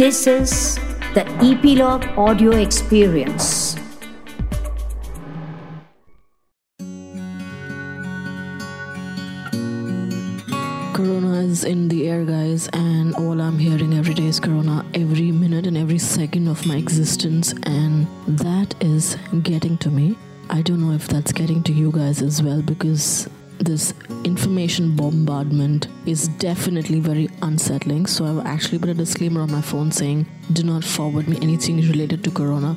This is the Epilogue Audio Experience. Corona is in the air, guys, and all I'm hearing every day is Corona every minute and every second of my existence, and that is getting to me. I don't know if that's getting to you guys as well because this information bombardment is definitely very unsettling. So I've actually put a disclaimer on my phone saying, do not forward me anything related to Corona.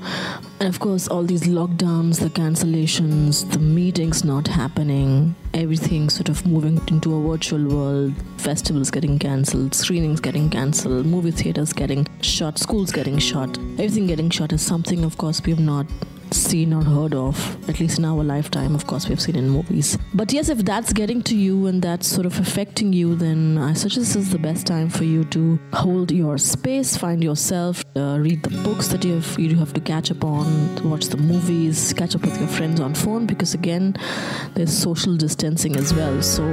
And of course, all these lockdowns, the cancellations, the meetings not happening, everything sort of moving into a virtual world, festivals getting cancelled, screenings getting cancelled, movie theaters getting shut, schools getting shut, everything getting shut is something, of course, we have not seen or heard of, at least in our lifetime. Of course, we've seen in movies. But yes, if that's getting to you and that's sort of affecting you, then I suggest this is the best time for you to hold your space, find yourself, uh, read the books that you have you have to catch up on, watch the movies, catch up with your friends on phone because again, there's social distancing as well. So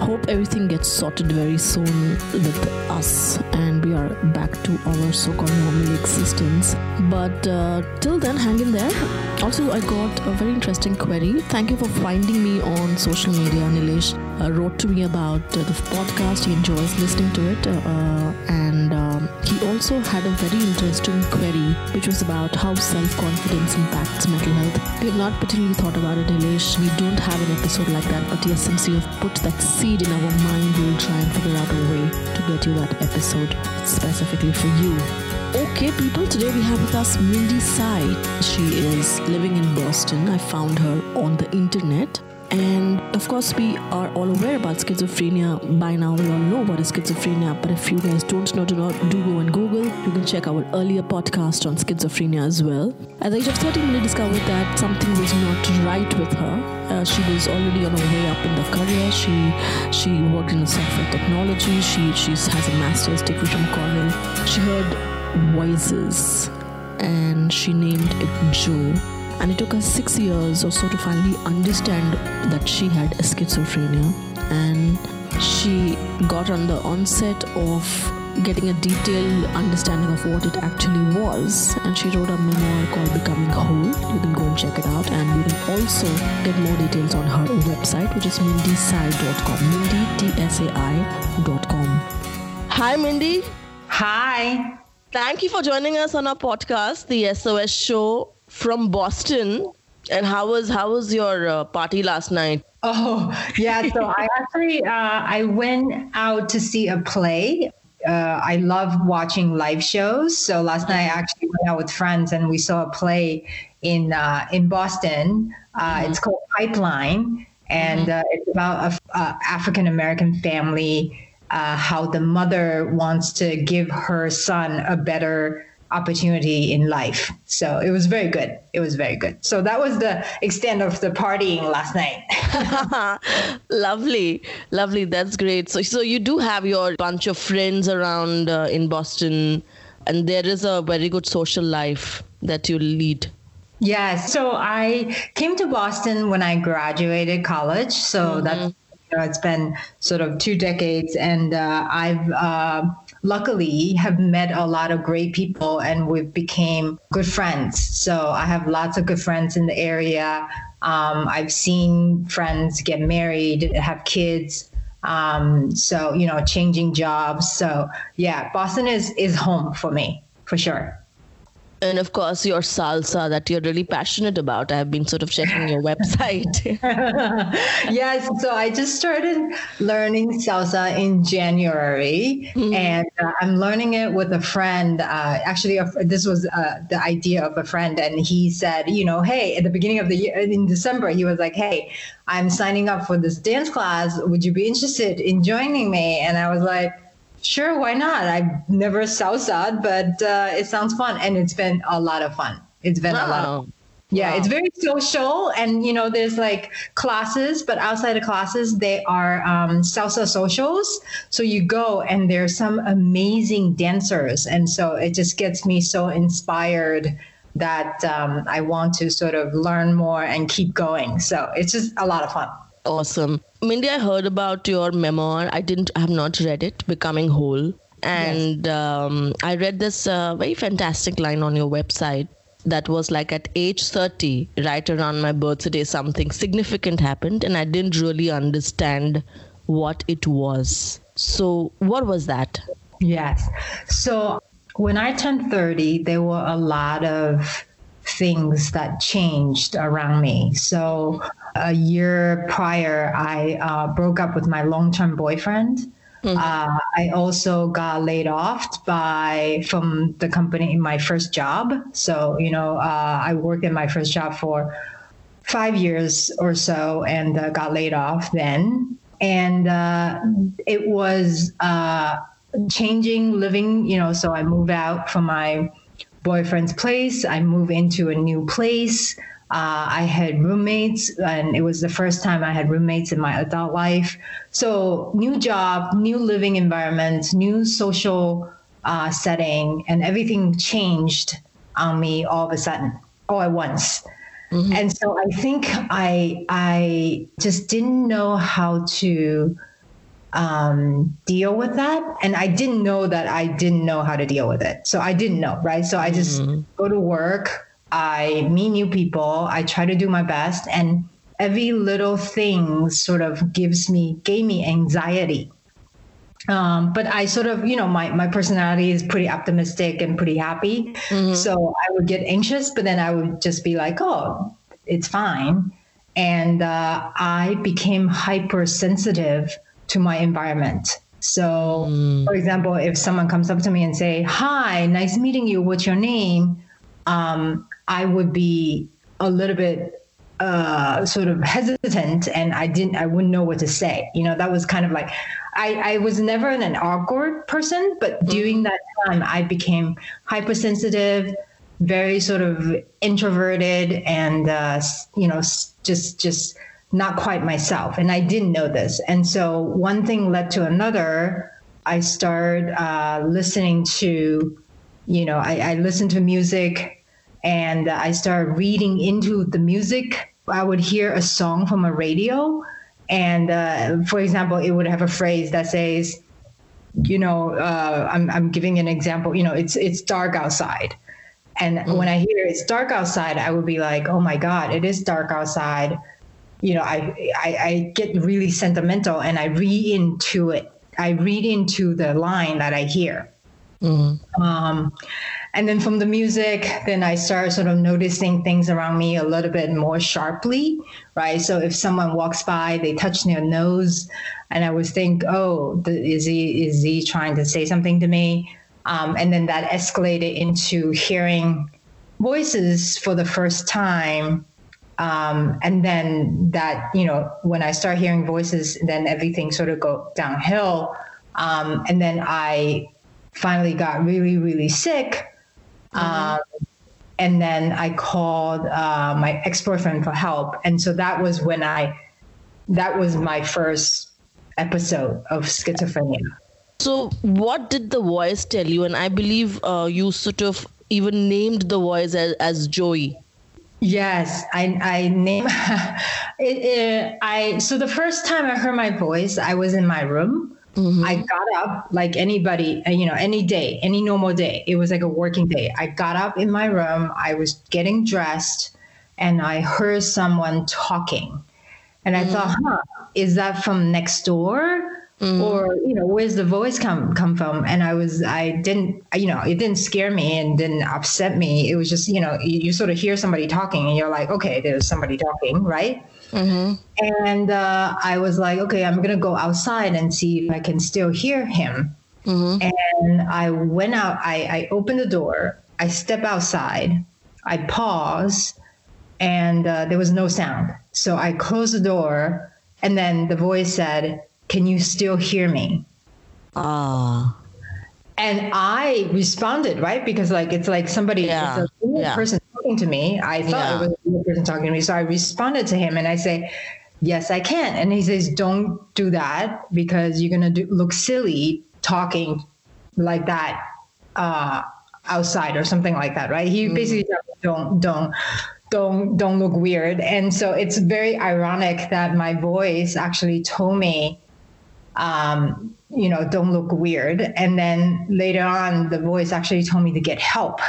hope everything gets sorted very soon with us and we are back to our so-called normal existence. But uh, till then, hang in there. Also, I got a very interesting query. Thank you for finding me on social media. Nilesh uh, wrote to me about uh, the podcast. He enjoys listening to it. Uh, and um, he also had a very interesting query, which was about how self confidence impacts mental health. We have not particularly thought about it, Nilesh. We don't have an episode like that. But yes, since you have put that seed in our mind, we'll try and figure out a way to get you that episode specifically for you. Okay, people, today we have with us Mindy Tsai. She is living in Boston. I found her on the internet. And of course, we are all aware about schizophrenia. By now, we all know what is schizophrenia. But if you guys don't know, do not do go and Google. You can check our earlier podcast on schizophrenia as well. At the age of 13, Mindy discovered that something was not right with her. Uh, she was already on her way up in the career. She she worked in software technology. She she has a master's degree from Cornell. She heard voices and she named it Joe. And it took her six years or so to finally understand that she had schizophrenia. And she got on the onset of getting a detailed understanding of what it actually was. And she wrote a memoir called Becoming Whole. You can go and check it out. And you can also get more details on her website, which is mindytsai.com. Mindy, T-S-A-I.com. Hi, Mindy. Hi. Thank you for joining us on our podcast, the SOS show from Boston. And how was how was your uh, party last night? Oh yeah, so I actually uh, I went out to see a play. Uh, I love watching live shows. So last night I actually went out with friends and we saw a play in uh, in Boston. Uh, mm-hmm. It's called Pipeline, and mm-hmm. Uh, it's about a, a African American family uh, how the mother wants to give her son a better opportunity in life. So it was very good. It was very good. So that was the extent of the partying last night. lovely, lovely. That's great. So, so you do have your bunch of friends around uh, in Boston, and there is a very good social life that you lead. Yes. So I came to Boston when I graduated college. So mm-hmm. that's you know, it's been sort of two decades, and uh, I've uh, luckily have met a lot of great people, and we've became good friends. So I have lots of good friends in the area. Um, I've seen friends get married, have kids. Um, so you know, changing jobs. So yeah, Boston is is home for me for sure and of course your salsa that you're really passionate about. I've been sort of checking your website. Yes so i just started learning salsa in january mm-hmm. and uh, i'm learning it with a friend uh, actually a, this was uh, the idea of a friend and he said you know hey at the beginning of the year in december he was like hey i'm signing up for this dance class. Would you be interested in joining me? And i was like Sure, why not? I've never salsa, but uh, it sounds fun, and it's been a lot of fun. It's been wow. a lot of fun. yeah, wow. it's very social, and you know, there's like classes, but outside of classes, they are um, salsa socials. So you go, and there's some amazing dancers, and so it just gets me so inspired that um, I want to sort of learn more and keep going. So it's just a lot of fun. Awesome. Mindy, I heard about your memoir. I didn't I have not read it, Becoming Whole. And um, I read this uh, very fantastic line on your website that was like at age 30, right around my birthday, something significant happened, and I didn't really understand what it was. So, what was that? Yes. So, when I turned 30, there were a lot of things that changed around me. So, a year prior, I uh, broke up with my long term boyfriend. Mm-hmm. Uh, I also got laid off by from the company in my first job. So you know, uh, I worked in my first job for five years or so, and uh, got laid off then. And uh, it was uh, changing living. You know, so I moved out from my boyfriend's place. I move into a new place. Uh, I had roommates, and it was the first time I had roommates in my adult life. So, new job, new living environment, new social uh, setting, and everything changed on me all of a sudden, all at once. Mm-hmm. And so, I think I I just didn't know how to um, deal with that. And I didn't know that I didn't know how to deal with it. So I didn't know, right? So I just mm-hmm. go to work, I meet new people, I try to do my best, and every little thing sort of gives me gave me anxiety. Um, but I sort of, you know, my, my personality is pretty optimistic and pretty happy. Mm-hmm. So I would get anxious, but then I would just be like, oh, it's fine. And uh, I became hypersensitive to my environment. So, mm. for example, if someone comes up to me and say, "Hi, nice meeting you. What's your name?" Um, I would be a little bit uh, sort of hesitant, and I didn't, I wouldn't know what to say. You know, that was kind of like, I, I was never an awkward person, but mm. during that time, I became hypersensitive, very sort of introverted, and uh, you know, just just not quite myself. And I didn't know this. And so one thing led to another. I started uh, listening to, you know, I, I listened to music and I started reading into the music. I would hear a song from a radio. And uh, for example, it would have a phrase that says, you know, uh, I'm, I'm giving an example, you know, it's, it's dark outside. And mm. when I hear it's dark outside, I would be like, oh my God, it is dark outside you know, I, I, I get really sentimental and I read into it. I read into the line that I hear. Mm-hmm. Um, and then from the music, then I start sort of noticing things around me a little bit more sharply, right? So if someone walks by, they touch their nose, and I would think, oh, is he is he trying to say something to me? Um, and then that escalated into hearing voices for the first time um, and then that, you know, when I start hearing voices, then everything sort of go downhill. Um, and then I finally got really, really sick. Mm-hmm. Um, and then I called uh, my ex boyfriend for help. And so that was when I, that was my first episode of schizophrenia. So, what did the voice tell you? And I believe uh, you sort of even named the voice as, as Joey. Yes, I I name it, it, I so the first time I heard my voice, I was in my room. Mm-hmm. I got up like anybody, uh, you know, any day, any normal day. It was like a working day. I got up in my room. I was getting dressed, and I heard someone talking, and I mm-hmm. thought, "Huh, is that from next door?" Mm. or you know where's the voice come come from and i was i didn't you know it didn't scare me and didn't upset me it was just you know you, you sort of hear somebody talking and you're like okay there's somebody talking right mm-hmm. and uh, i was like okay i'm gonna go outside and see if i can still hear him mm-hmm. and i went out I, I opened the door i step outside i pause and uh, there was no sound so i closed the door and then the voice said can you still hear me? Ah. And I responded, right? Because like it's like somebody, yeah. it's a yeah. person talking to me. I thought yeah. it was a person talking to me. So I responded to him and I say, Yes, I can. And he says, Don't do that because you're gonna do, look silly talking like that uh, outside or something like that, right? He mm. basically don't don't don't don't look weird. And so it's very ironic that my voice actually told me um, you know, don't look weird. And then later on, the voice actually told me to get help.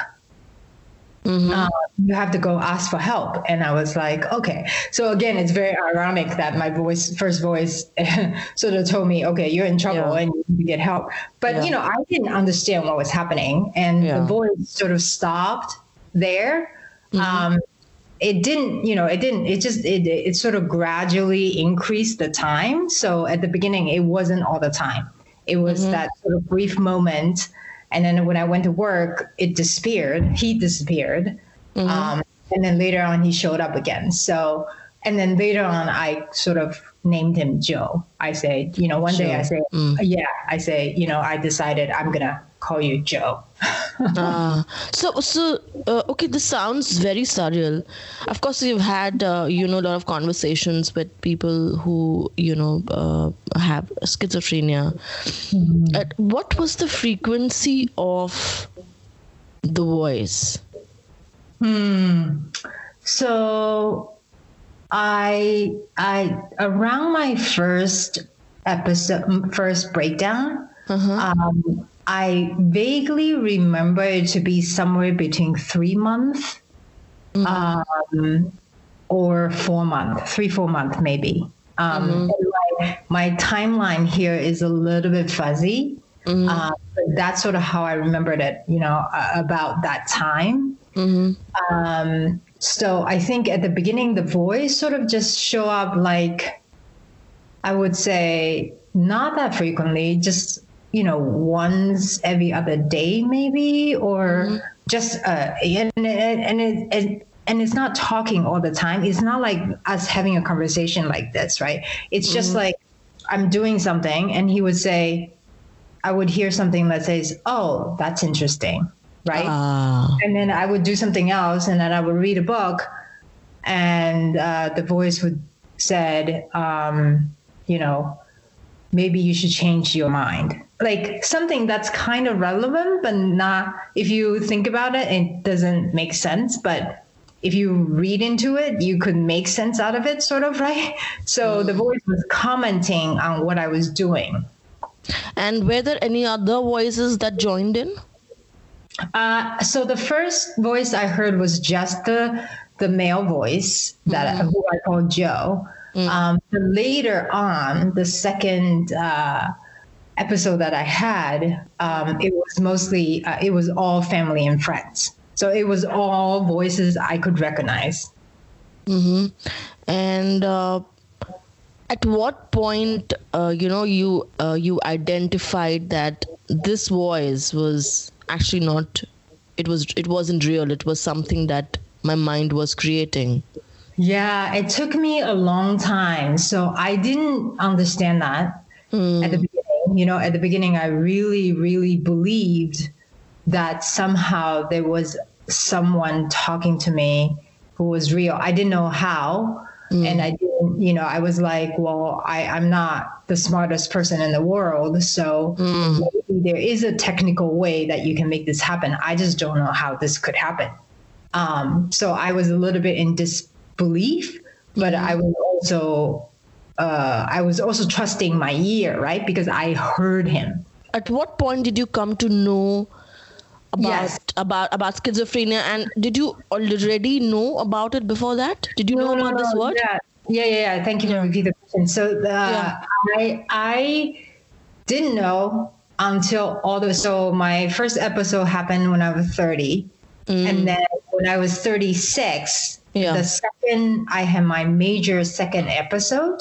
Mm-hmm. Uh, you have to go ask for help. And I was like, okay. So again, it's very ironic that my voice, first voice, sort of told me, okay, you're in trouble Yeah. and you need to get help. But Yeah. you know, I didn't understand what was happening, and Yeah. the voice sort of stopped there. Um, it didn't, you know, it didn't. It just it it sort of gradually increased the time. So at the beginning, it wasn't all the time. It was that sort of brief moment, and then when I went to work, it disappeared. He disappeared, um, and then later on, he showed up again. So, and then later on, I sort of named him Joe. I say, you know, one day I say, yeah, I say, you know, I decided I'm gonna call you Joe. Ah, so so uh, okay. This sounds very surreal. Of course, you've had uh, you know a lot of conversations with people who you know uh, have schizophrenia. Uh, what was the frequency of the voice? hmm So I I around my first episode first breakdown, Uh um, I vaguely remember it to be somewhere between three months um, or four months, three, four months maybe. Um, and my, my timeline here is a little bit fuzzy. Uh, but that's sort of how I remembered it, you know, uh, about that time. Um, so I think at the beginning, the voice sort of just show up like, I would say, not that frequently, just you know, once every other day, maybe, or just uh, and and and it, and and it's not talking all the time. It's not like us having a conversation like this, right? It's just like I'm doing something, and he would say, I would hear something that says, "Oh, that's interesting," right? Ah, and then I would do something else, and then I would read a book, and uh, the voice would said, um, you know, maybe you should change your mind, like something that's kind of relevant, but not. If you think about it, it doesn't make sense, but. If you read into it, you could make sense out of it, sort of, right? So the voice was commenting on what I was doing. and were there any other voices that joined in? Uh, so the first voice I heard was just the the male voice that who I call Joe. Um, later on, the second uh, episode that I had, um, it was mostly uh, it was all family and friends. So it was all voices I could recognize. and uh, at what point uh, you know you uh, you identified that this voice was actually not it was it wasn't real it was something that my mind was creating Yeah, it took me a long time. So I didn't understand that at the beginning. You know, at the beginning, I really, really believed that somehow there was someone talking to me who was real. I didn't know how. Mm. And I didn't, you know, I was like, well, I, I'm not the smartest person in the world. So mm. maybe there is a technical way that you can make this happen. I just don't know how this could happen. Um, so I was a little bit in disbelief, but mm-hmm. I was also uh, I was also trusting my ear, right? Because I heard him. at what point did you come to know about Yes. about about schizophrenia and did you already know about it before that did you know about this word Yeah, yeah, yeah. yeah. Thank you for repeating the question. So the, Yeah. I I didn't know until all the so my first episode happened when I was 30. And then when I was 36, Yeah. the second I had my major second episode.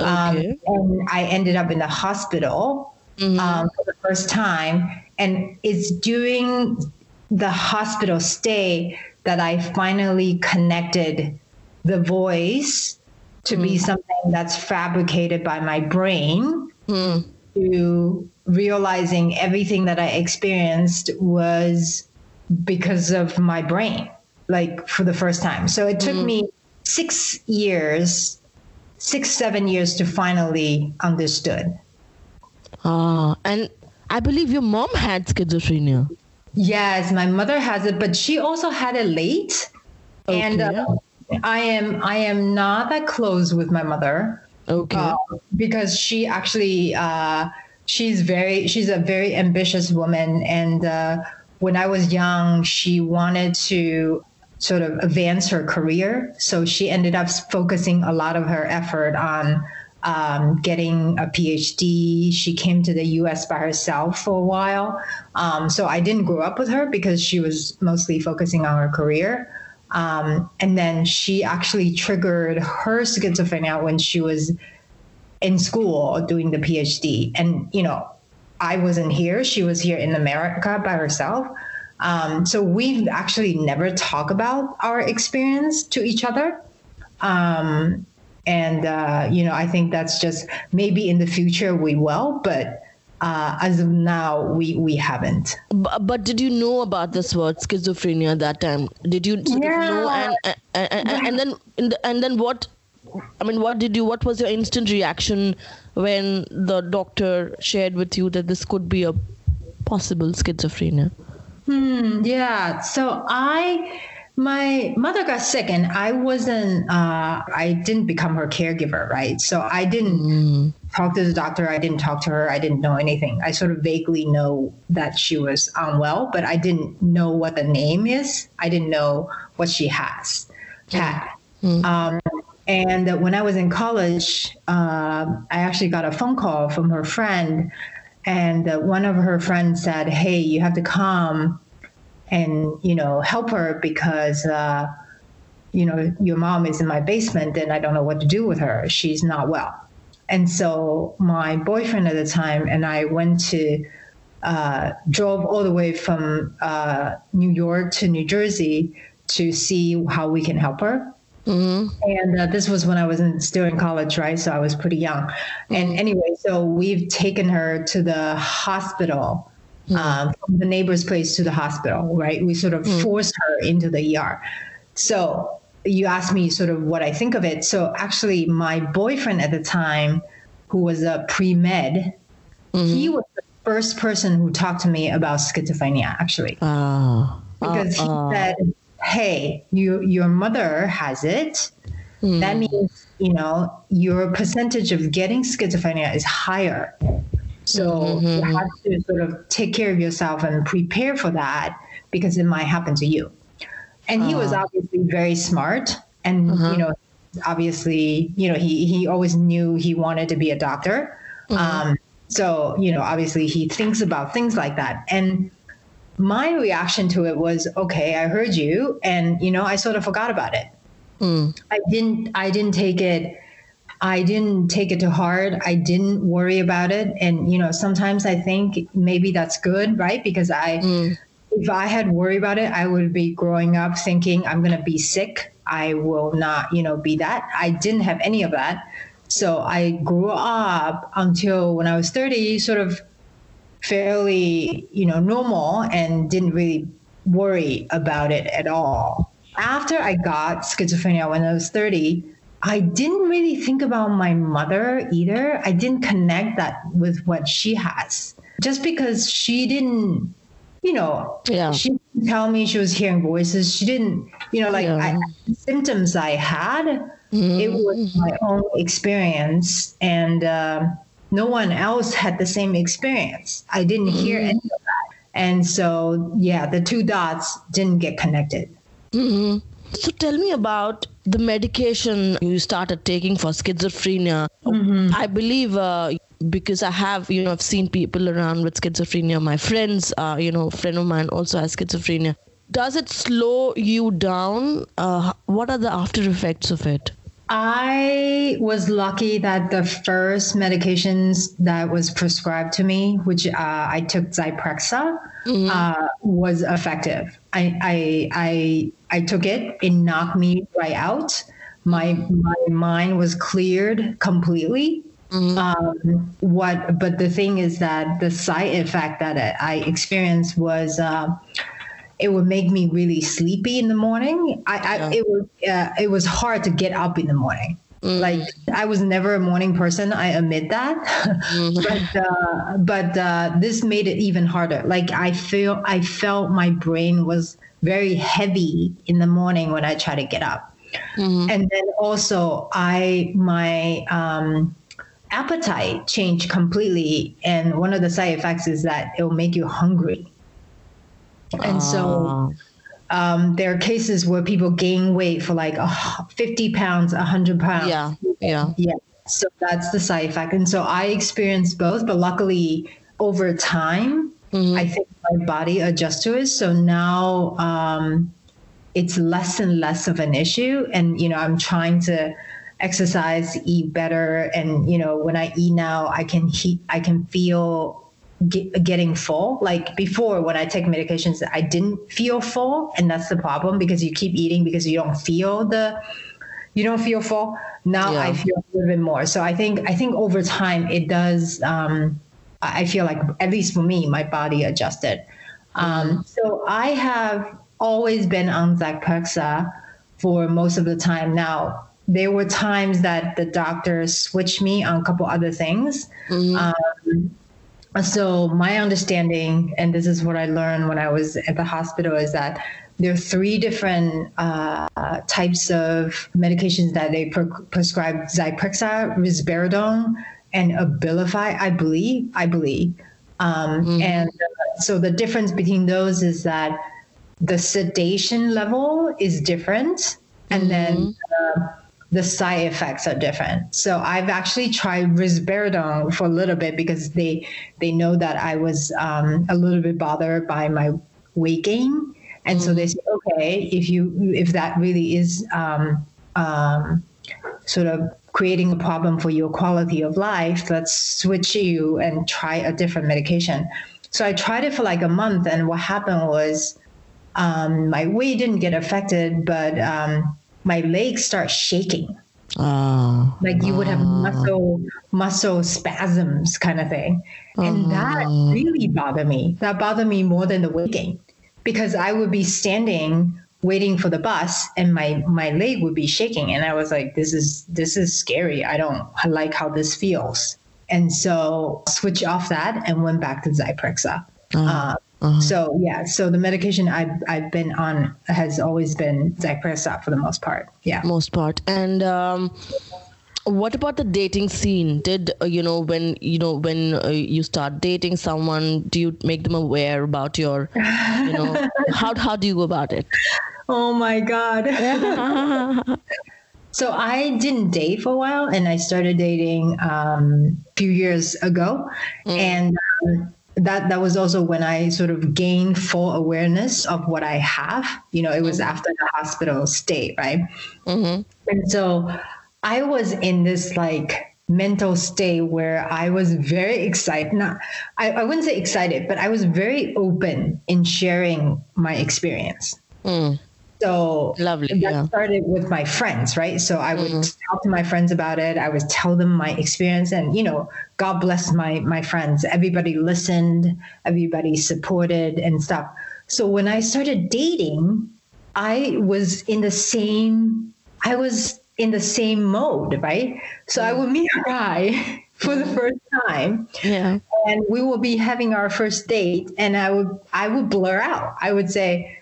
Okay. Um, and I ended up in the hospital um, for the first time. And it's during the hospital stay that I finally connected the voice to be something that's fabricated by my brain to realizing everything that I experienced was because of my brain, like for the first time. So it took me six years, six, seven years to finally understood. ah and i believe your mom had schizophrenia Yes, my mother has it, but she also had it late. And Okay. uh, I am I am not that close with my mother. okay uh, because she actually uh, she's very she's a very ambitious woman and uh, when i was young she wanted to sort of advance her career so she ended up focusing a lot of her effort on um, getting a phd she came to the us by herself for a while um, so i didn't grow up with her because she was mostly focusing on her career um, and then she actually triggered her schizophrenia when she was in school doing the PhD. And, you know, I wasn't here. She was here in America by herself. Um, so we've actually never talked about our experience to each other. Um, and, uh, you know, I think that's just maybe in the future we will, but uh, as of now, we, we haven't. But, but, did you know about this word schizophrenia that time? Did you, yeah. know? And, and, and, and then, and then what I mean, what did you? What was your instant reaction when the doctor shared with you that this could be a possible schizophrenia? Hmm. Yeah. So I, my mother got sick, and I wasn't. Uh, I didn't become her caregiver, right? So I didn't mm. talk to the doctor. I didn't talk to her. I didn't know anything. I sort of vaguely know that she was unwell, but I didn't know what the name is. I didn't know what she has. Had. Mm. Um, and when I was in college, uh, I actually got a phone call from her friend, and uh, one of her friends said, "Hey, you have to come and you know help her because uh, you know your mom is in my basement and I don't know what to do with her. She's not well." And so my boyfriend at the time and I went to uh, drove all the way from uh, New York to New Jersey to see how we can help her. Mm-hmm. And uh, this was when I was in, still in college, right? So I was pretty young. Mm-hmm. And anyway, so we've taken her to the hospital, mm-hmm. um, from the neighbor's place to the hospital, right? We sort of mm-hmm. forced her into the ER. So you asked me sort of what I think of it. So actually, my boyfriend at the time, who was a pre med, he mm-hmm. was the first person who talked to me about schizophrenia, actually. Oh. Because he uh, said, hey, you your mother has it. Mm. That means you know your percentage of getting schizophrenia is higher. So mm-hmm. you have to sort of take care of yourself and prepare for that because it might happen to you. And he was ah. obviously very smart, and uh-huh. you know, obviously, you know, he he always knew he wanted to be a doctor. Mm-hmm. Um, so you know, obviously, he thinks about things like that, and my reaction to it was okay i heard you and you know i sort of forgot about it. Mm. i didn't i didn't take it i didn't take it to heart. I didn't worry about it. And you know sometimes i think maybe that's good right? Because i mm. if i had worried about it i would be growing up thinking i'm going to be sick. I will not you know be that. I didn't have any of that. So i grew up until when i was 30 sort of fairly, you know, normal and didn't really worry about it at all. After I got schizophrenia when I was 30, I didn't really think about my mother either. I didn't connect that with what she has. Just because she didn't, you know, yeah. she didn't tell me she was hearing voices. She didn't, you know, like yeah. I, symptoms I had, mm-hmm. it was my own experience. And, uh, no one else had the same experience. I didn't hear mm-hmm. any of that. And so, yeah, the two dots didn't get connected. Mm-hmm. So, tell me about the medication you started taking for schizophrenia. Mm-hmm. I believe uh, because I have, you know, I've seen people around with schizophrenia. My friends, uh, you know, a friend of mine also has schizophrenia. Does it slow you down? Uh, what are the after effects of it? I was lucky that the first medications that was prescribed to me, which uh, I took Zyprexa, mm-hmm. uh, was effective. I, I, I, I took it; it knocked me right out. My my mind was cleared completely. Mm-hmm. Um, what? But the thing is that the side effect that I experienced was. Uh, it would make me really sleepy in the morning. I, I it was uh, it was hard to get up in the morning. Mm. Like I was never a morning person. I admit that, mm. but uh, but uh, this made it even harder. Like I feel I felt my brain was very heavy in the morning when I try to get up, mm. and then also I my um, appetite change completely. And one of the side effects is that it will make you hungry. And so um, there are cases where people gain weight for like uh, 50 pounds, 100 pounds. Yeah, yeah. Yeah. So that's the side effect. And so I experienced both, but luckily over time, I think my body adjusts to it. So now um, it's less and less of an issue. And, you know, I'm trying to exercise, eat better. And, you know, when I eat now, I can heat, I can feel get, getting full. Like before, when I take medications, I didn't feel full. And that's the problem because you keep eating because you don't feel the, you don't feel full. Now Yeah. I feel a little bit more. So I think, I think over time it does, um, I feel like, at least for me, my body adjusted. Um, so I have always been on Zyprexa for most of the time. Now, there were times that the doctor switched me on a couple other things. Um, so my understanding, and this is what I learned when I was at the hospital, is that there are three different uh, types of medications that they pre- prescribe: Zyprexa, risperidone, and Abilify. I believe. I believe. Um, And uh, so the difference between those is that the sedation level is different, and then uh, the side effects are different. So I've actually tried risperidone for a little bit because they they know that I was um, a little bit bothered by my weight gain, and so they said, okay, if you if that really is um, um, sort of creating a problem for your quality of life, let's switch you and try a different medication. So I tried it for like a month, and what happened was um, my weight didn't get affected, but um, my legs start shaking. Ah. Like you would have muscle muscle spasms kind of thing, and that really bothered me. That bothered me more than the weight gain, because I would be standing waiting for the bus, and my my leg would be shaking, and I was like, "This is this is scary. I don't like how this feels." And so switch off that and went back to Zyprexa. Uh, So yeah, so the medication I've I've been on has always been Zyprexa for the most part. Yeah. most part and um, what about the dating scene did uh, you know when you know when uh, you start dating someone do you make them aware about your you know how how do you go about it Oh my god. so I didn't date for a while, and I started dating um, a few years ago, and um, that that was also when I sort of gained full awareness of what I have. You know, it was mm-hmm. after the hospital stay, right? Mm-hmm. And so I was in this like mental state where I was very excited. Not, I, I wouldn't say excited, but I was very open in sharing my experience. Mm. So Lovely, that yeah. started with my friends, right? So I would mm-hmm. talk to my friends about it. I would tell them my experience, and you know, God bless my my friends. Everybody listened, everybody supported and stuff. So when I started dating, I was in the same. I was in the same mode, right? So I would meet a guy for the mm-hmm. first time, yeah and we will be having our first date and i would i would blur out i would say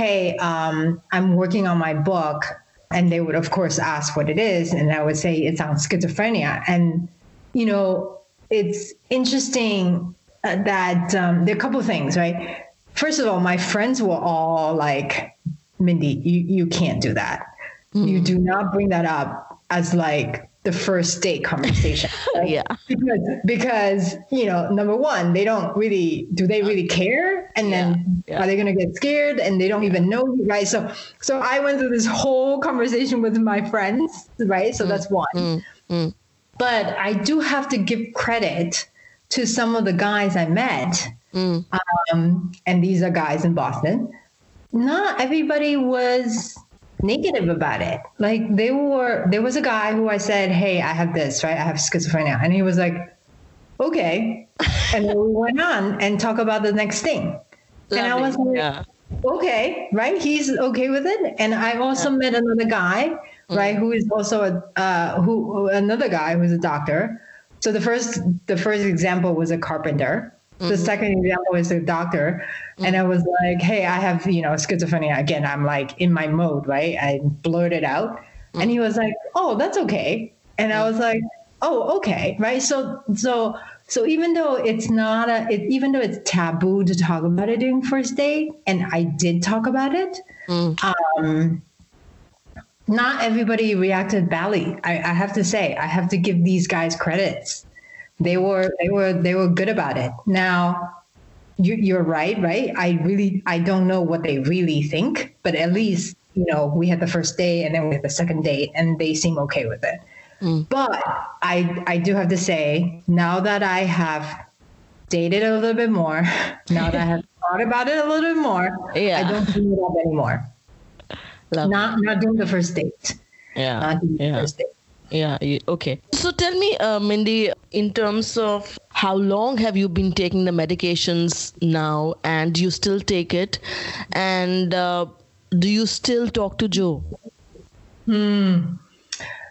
hey um, i'm working on my book and they would of course ask what it is and i would say it's on schizophrenia. And you know it's interesting uh, that um, there are a couple of things right? First of all my friends were all like mindy you, you can't do that. You do not bring that up as like the first date conversation right? Yeah. because because you know number one they don't really do they really care? And then yeah. are they going to get scared? And they don't even know you right? So so i went through this whole conversation with my friends right? So mm. that's one. Mm. Mm. But i do have to give credit to some of the guys i met um, and these are guys in boston. Not everybody was negative about it. Like they were, there was a guy who I said, Hey, I have this, right? I have schizophrenia. And he was like, okay. And then we went on and talk about the next thing. And I was like, yeah okay, right? He's okay with it. And I also met another guy, right, who is also a uh, who- another guy who's a doctor. So the first the first example was a carpenter. The second example is a doctor, and I was like, "Hey, I have you know schizophrenia again. I'm like in my mode, right? I blurted out, and he was like, "Oh, that's okay." And I was like, oh, okay, right. So so so even though it's not a, it, even though it's taboo to talk about it during first date, and I did talk about it, mm. um, not everybody reacted badly. I, I have to say, I have to give these guys credits. They were they were they were good about it. Now you, you're right, right? I really I don't know what they really think, but at least you know we had the first date and then we had the second date, and they seem okay with it. Mm. But I I do have to say now that I have dated a little bit more, now that I have thought about it a little bit more, yeah. I don't do it up anymore. Love not not doing the first date. Yeah. Not doing yeah. the first date. Yeah. Okay. So tell me, uh, Mindy, in terms of how long have you been taking the medications now, and do you still take it, and uh, do you still talk to Joe? Hmm.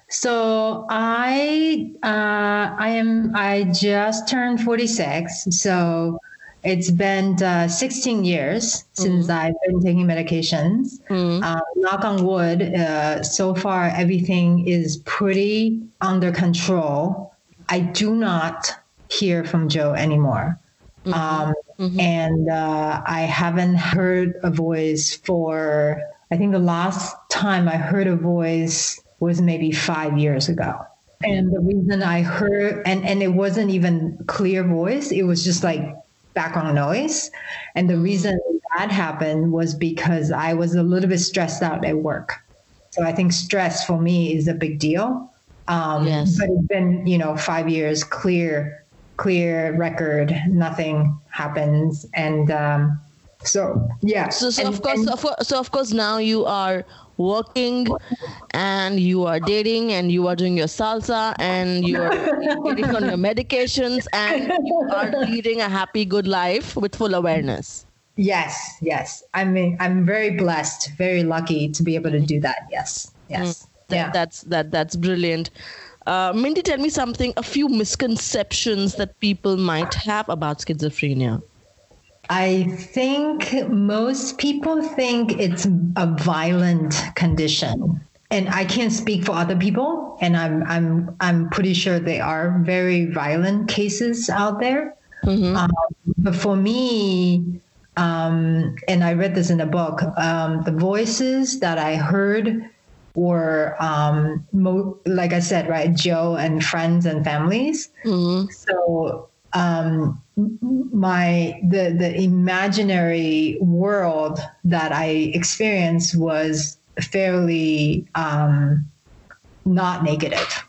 So I uh, I am I just turned 46. So it's been uh, 16 years since mm. I've been taking medications. Mm. Uh, knock on wood, uh, so far everything is pretty under control. I do not hear from Joe anymore. Mm-hmm. Um, mm-hmm. And uh, I haven't heard a voice for, I think the last time I heard a voice was maybe five years ago. And the reason I heard, and, and it wasn't even clear voice, it was just like background noise. And the reason that happened was because I was a little bit stressed out at work. So I think stress for me is a big deal. Um, yes. But it's been, you know, five years clear, clear record, nothing happens. And um, so, yeah. So, so and, of course, and, so of course, now you are working and you are dating and you are doing your salsa and you are getting on your medications and you are leading a happy good life with full awareness. Yes yes. I mean i'm very blessed very lucky to be able to do that. Yes yes. Mm, yeah. that's that that's brilliant. Uh, mindy tell me something a few misconceptions that people might have about schizophrenia I think most people think it's a violent condition. And I can't speak for other people, and I'm I'm I'm pretty sure there are very violent cases out there. Mm-hmm. Um, but for me, um, and I read this in a book, um, the voices that I heard were, um, mo- like I said, right, Joe and friends and families. Mm-hmm. So um, my the the imaginary world that I experienced was fairly um, not negative.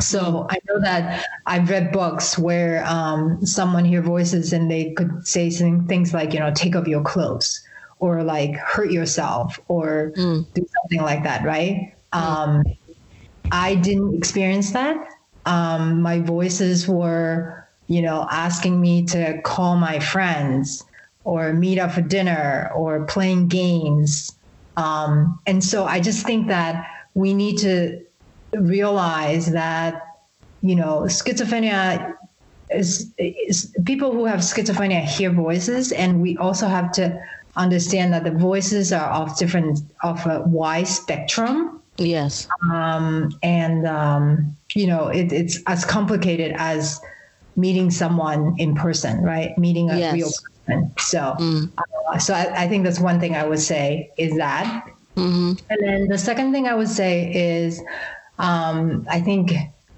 So I know that I've read books where um, someone hear voices and they could say things like, you know, take off your clothes or like hurt yourself or mm. do something like that, right? Mm. Um, I didn't experience that. Um, my voices were you know, asking me to call my friends or meet up for dinner or playing games. Um, and so I just think that we need to realize that, you know, schizophrenia is, is people who have schizophrenia hear voices, and we also have to understand that the voices are of different, of a wide spectrum. Yes. Um, and, um, you know, it, it's as complicated as meeting someone in person, right? Meeting a yes. real person. So, mm. uh, so I, I, think that's one thing I would say is that. Mm-hmm. And then the second thing I would say is, um, I think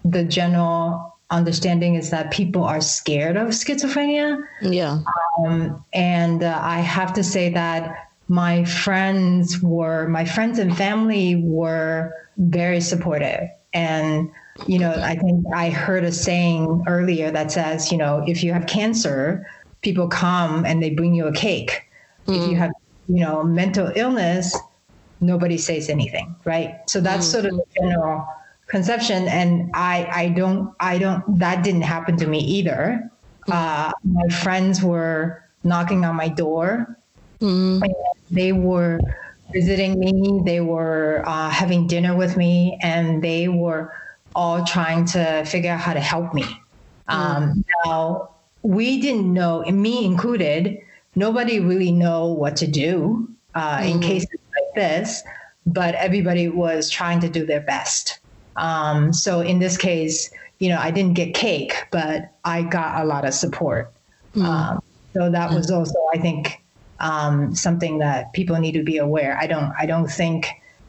the general understanding is that people are scared of schizophrenia. Yeah. Um, and uh, I have to say that my friends were, my friends and family were very supportive. And you know, I think I heard a saying earlier that says, you know, if you have cancer, people come and they bring you a cake. Mm. If you mm. have, you know, mental illness, nobody says anything, right? So that's mm. sort of the general conception. And I, I don't, I don't, that didn't happen to me either. Mm. Uh, my friends were knocking on my door. Mm. They were visiting me. They were uh, having dinner with me, and they were all trying to figure out how to help me. Um, now, we didn't know, me included, nobody really know what to do uh, mm. in cases like this, but everybody was trying to do their best. Um, so in this case, you know, I didn't get cake, but I got a lot of support. Mm. Um, so that was also, I think, um, something that people need to be aware. I don't, I don't think,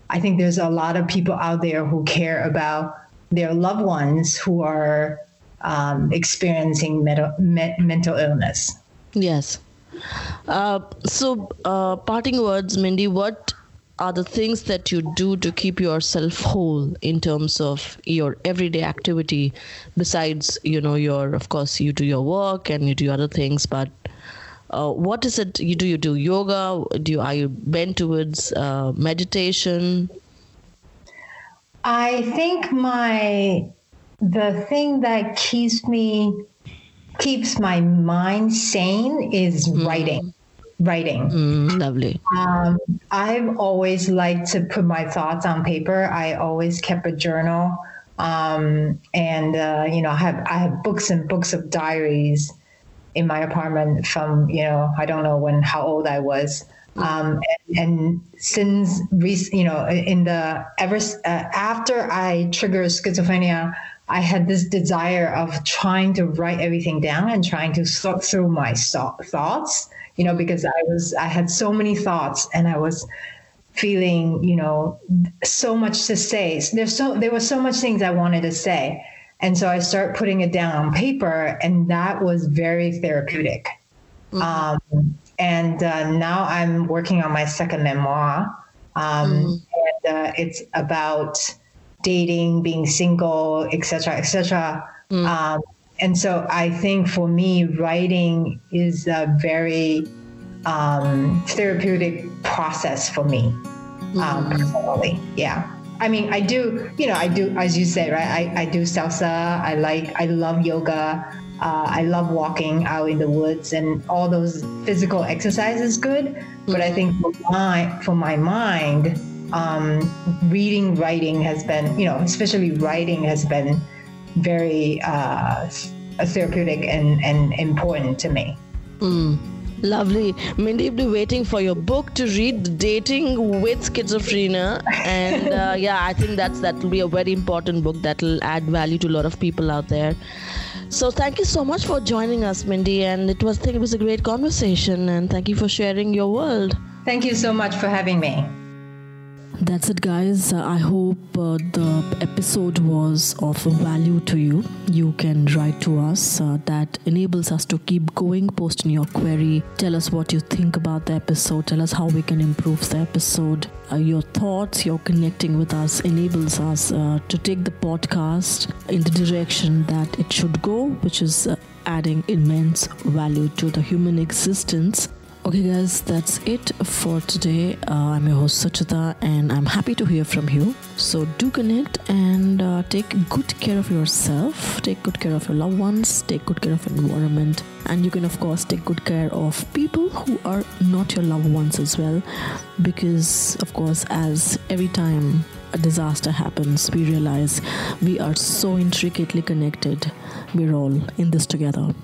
I think there's a lot of people out there who care about their loved ones who are um, experiencing mental, me- mental illness. Yes. Uh, so, uh, parting words, Mindy, what are the things that you do to keep yourself whole in terms of your everyday activity besides you know your of course you do your work and you do other things but uh, what is it you do you do yoga do you are you bent towards uh, meditation i think my the thing that keeps me keeps my mind sane is mm. writing writing mm, lovely um, i've always liked to put my thoughts on paper i always kept a journal um, and uh, you know I have I have books and books of diaries in my apartment from you know I don't know when how old I was. Um, and, and, since you know in the ever uh, after I triggered schizophrenia, I had this desire of trying to write everything down and trying to sort through my so- thoughts. You know, because I was I had so many thoughts and I was feeling you know so much to say. There's so there was so much things I wanted to say and so I start putting it down on paper, and that was very therapeutic. Mm-hmm. Um, and uh, now I'm working on my second memoir. Um, mm-hmm. And uh, it's about dating, being single, etc., etc. Mm-hmm. Um, and so I think for me, writing is a very um, therapeutic process for me um, mm-hmm. personally. Yeah. I mean, I do, you know, I do, as you say, right? I, I do salsa. I like, I love yoga. Uh, I love walking out in the woods and all those physical exercises good. Mm-hmm. But I think for my, for my mind, um, reading, writing has been, you know, especially writing has been very uh, therapeutic and, and important to me. Mm. Lovely. Mindy, be waiting for your book to read Dating with Schizophrenia. And uh, yeah, I think that's that will be a very important book that will add value to a lot of people out there. So thank you so much for joining us, Mindy. And it was I think it was a great conversation and thank you for sharing your world. Thank you so much for having me. That's it, guys. Uh, I hope uh, the episode was of value to you. You can write to us. Uh, that enables us to keep going. Post in your query. Tell us what you think about the episode. Tell us how we can improve the episode. Uh, your thoughts, your connecting with us enables us uh, to take the podcast in the direction that it should go, which is uh, adding immense value to the human existence Okay, guys, that's it for today. Uh, I'm your host Suchita, and I'm happy to hear from you. So do connect and uh, take good care of yourself, take good care of your loved ones, take good care of environment, and you can, of course, take good care of people who are not your loved ones as well. Because, of course, as every time a disaster happens, we realize we are so intricately connected. We're all in this together.